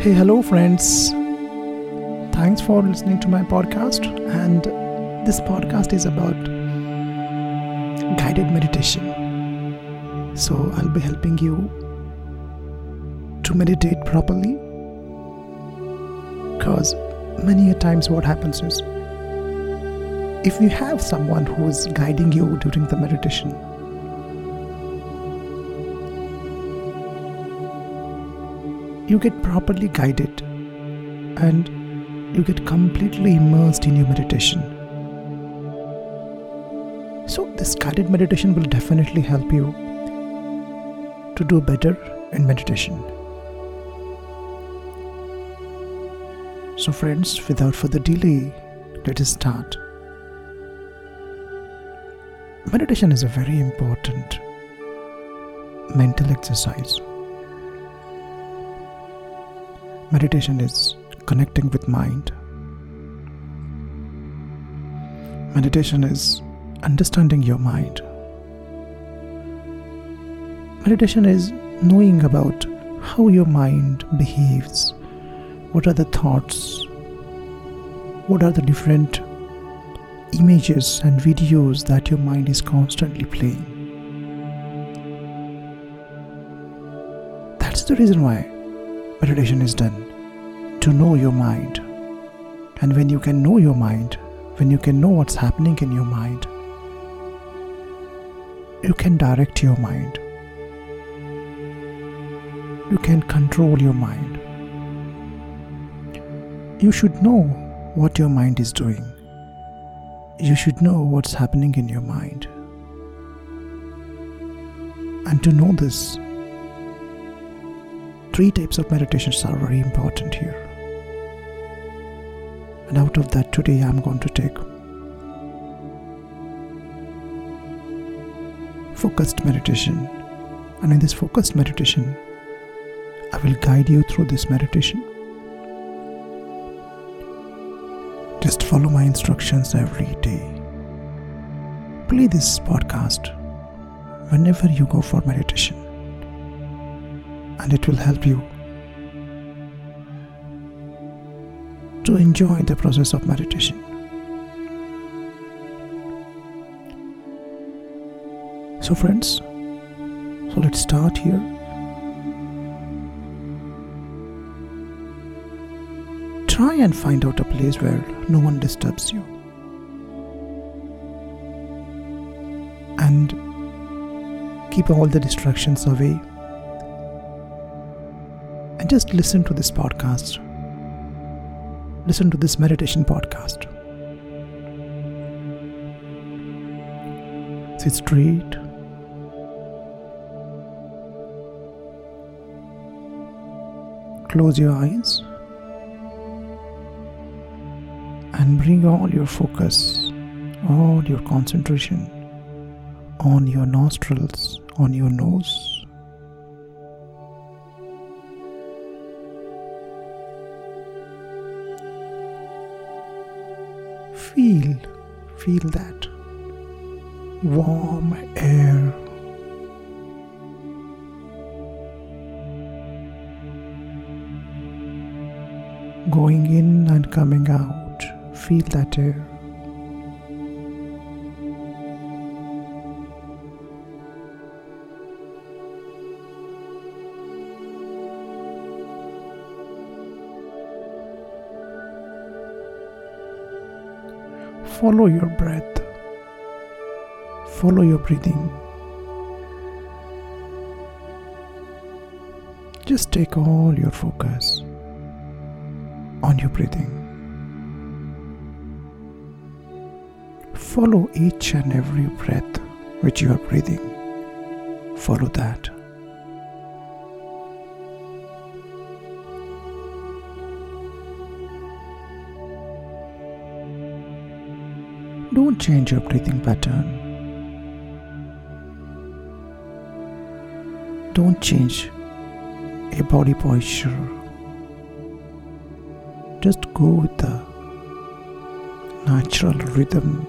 Hey, hello, friends. Thanks for listening to my podcast. And this podcast is about guided meditation. So, I'll be helping you to meditate properly. Because many a times, what happens is if you have someone who is guiding you during the meditation, you get properly guided and you get completely immersed in your meditation. So, this guided meditation will definitely help you to do better in meditation. So, friends, without further delay, let us start. Meditation is a very important mental exercise. Meditation is connecting with mind. Meditation is understanding your mind. Meditation is knowing about how your mind behaves, what are the thoughts, what are the different images and videos that your mind is constantly playing. That's the reason why meditation is done to know your mind. And when you can know your mind, when you can know what's happening in your mind, you can direct your mind. You can control your mind. You should know what your mind is doing. You should know what's happening in your mind. And to know this, three types of meditations are very important here. And out of that, today I'm going to take focused meditation. And in this focused meditation, I will guide you through this meditation. Just follow my instructions every day. Play this podcast whenever you go for meditation and it will help you to enjoy the process of meditation. So, friends, so let's start here. Try and find out a place where no one disturbs you. And keep all the distractions away just listen to this podcast. Listen to this meditation podcast. Sit straight. Close your eyes and bring all your focus, all your concentration on your nostrils, on your nose. Feel feel that warm air. Going in and coming out feel that air follow your breath, follow your breathing. Just take all your focus on your breathing. Follow each and every breath which you are breathing. Follow that. Change your breathing pattern. Don't change your body posture. Just go with the natural rhythm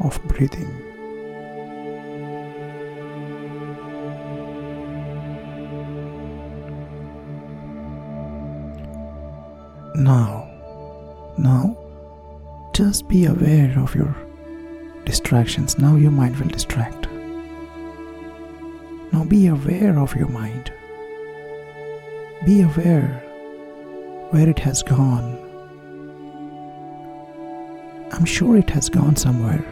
of breathing. Now, now, just be aware of your distractions. Now your mind will distract. Now be aware of your mind. Be aware where it has gone. I'm sure it has gone somewhere.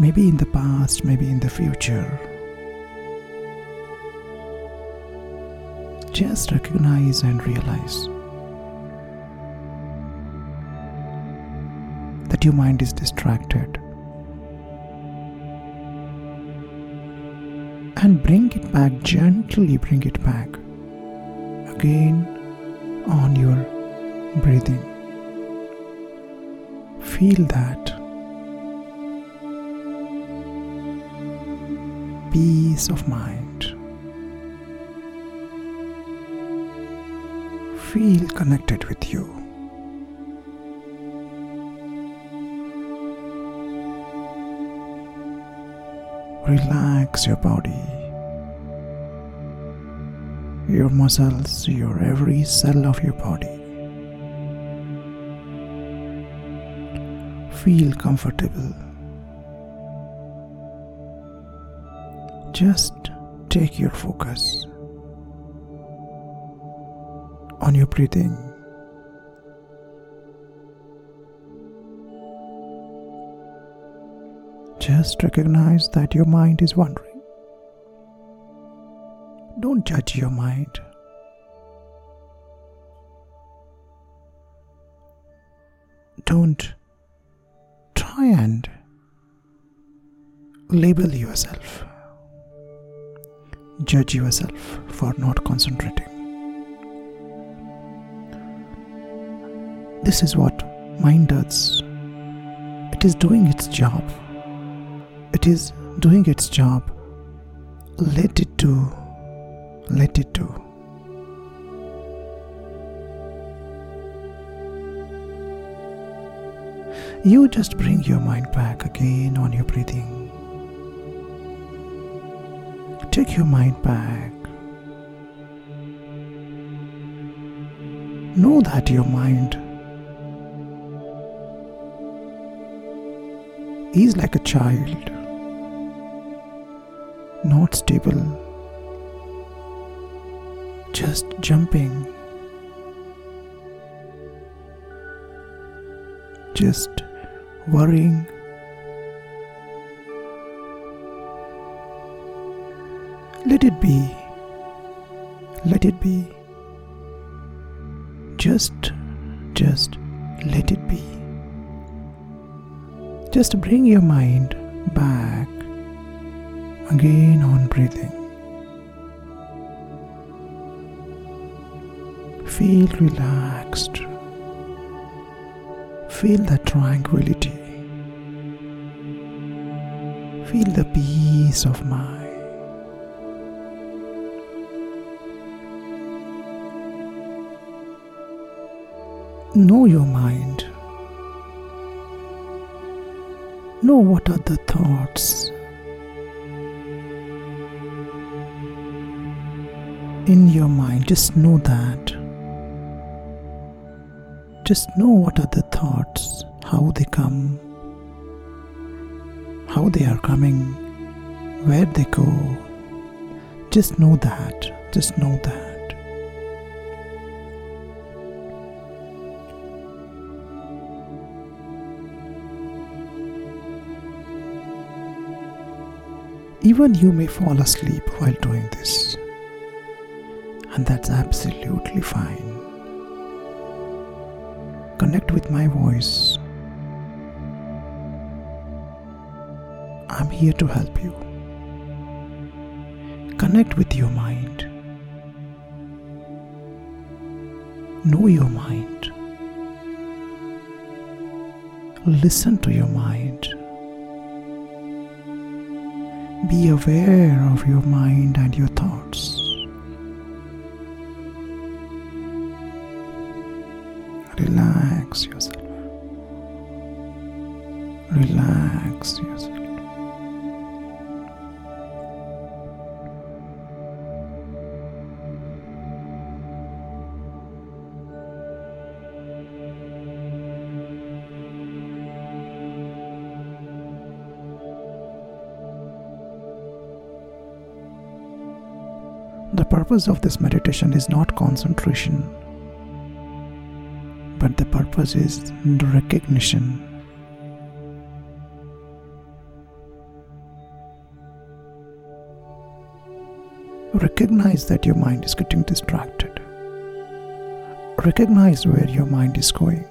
Maybe in the past, maybe in the future. Just recognize and realize that your mind is distracted. And bring it back, gently bring it back. Again on your breathing. Feel that peace of mind. Feel connected with you. Relax your body, your muscles, your every cell of your body. Feel comfortable. Just take your focus on your breathing. Just recognize that your mind is wandering. Don't judge your mind. Don't try and label yourself, judge yourself for not concentrating. This is what mind does. It is doing its job. It is doing its job. Let it do. Let it do. You just bring your mind back again on your breathing. Take your mind back. Know that your mind is like a child, not stable, just jumping, just worrying. Let it be. Let it be. Just, just let it be. Just bring your mind back again on breathing. Feel relaxed. Feel the tranquility. Feel the peace of mind. Know your mind. Know what are the thoughts in your mind. Just know that. Just know what are the thoughts, how they come, how they are coming, where they go. Just know that. Just know that. Even you may fall asleep while doing this, and that's absolutely fine. Connect with my voice. I'm here to help you. Connect with your mind. Know your mind. Listen to your mind. Be aware of your mind and your thoughts. relax yourself. Relax yourself. The purpose of this meditation is not concentration but the purpose is recognition. Recognize that your mind is getting distracted. Recognize where your mind is going.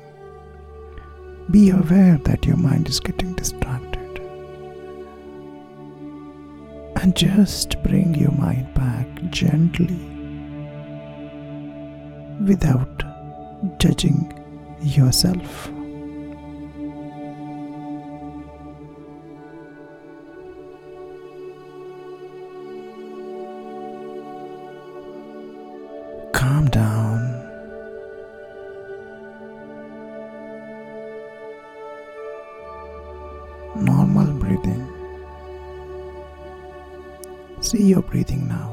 Be aware that your mind is getting distracted. And just bring your mind back gently without judging yourself. Calm down. Normal breathing. See your breathing now.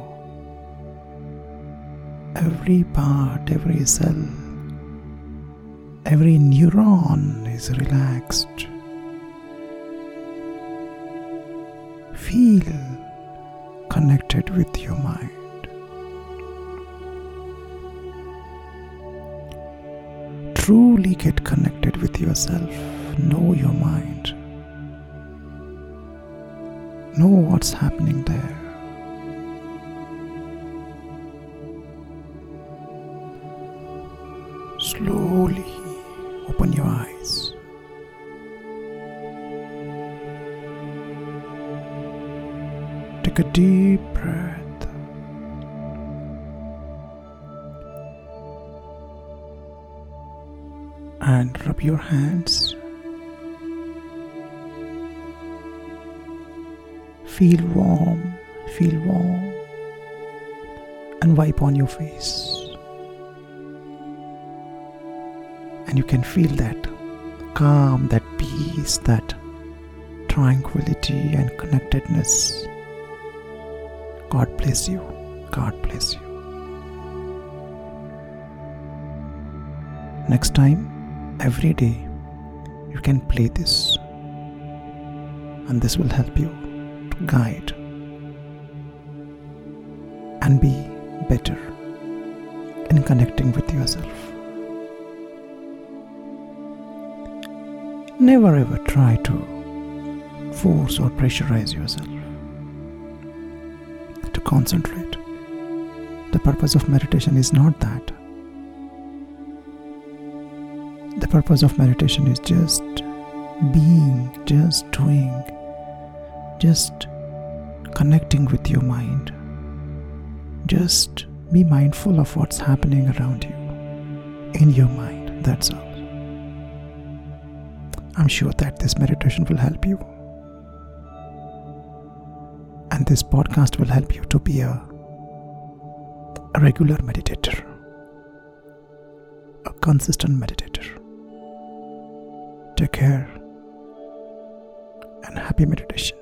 Every part, every cell, every neuron is relaxed. Feel connected with your mind. Truly get connected with yourself. Know your mind. Know what's happening there. Slowly your eyes. Take a deep breath. And rub your hands. Feel warm, feel warm, and wipe on your face. And you can feel that calm, that peace, that tranquility and connectedness. God bless you. God bless you. Next time, every day, you can play this, and this will help you to guide and be better in connecting with yourself. Never ever try to force or pressurize yourself to concentrate. The purpose of meditation is not that. The purpose of meditation is just being, just doing, just connecting with your mind. Just be mindful of what's happening around you in your mind. That's all. I'm sure that this meditation will help you. And this podcast will help you to be a, a regular meditator, a consistent meditator. Take care and happy meditation.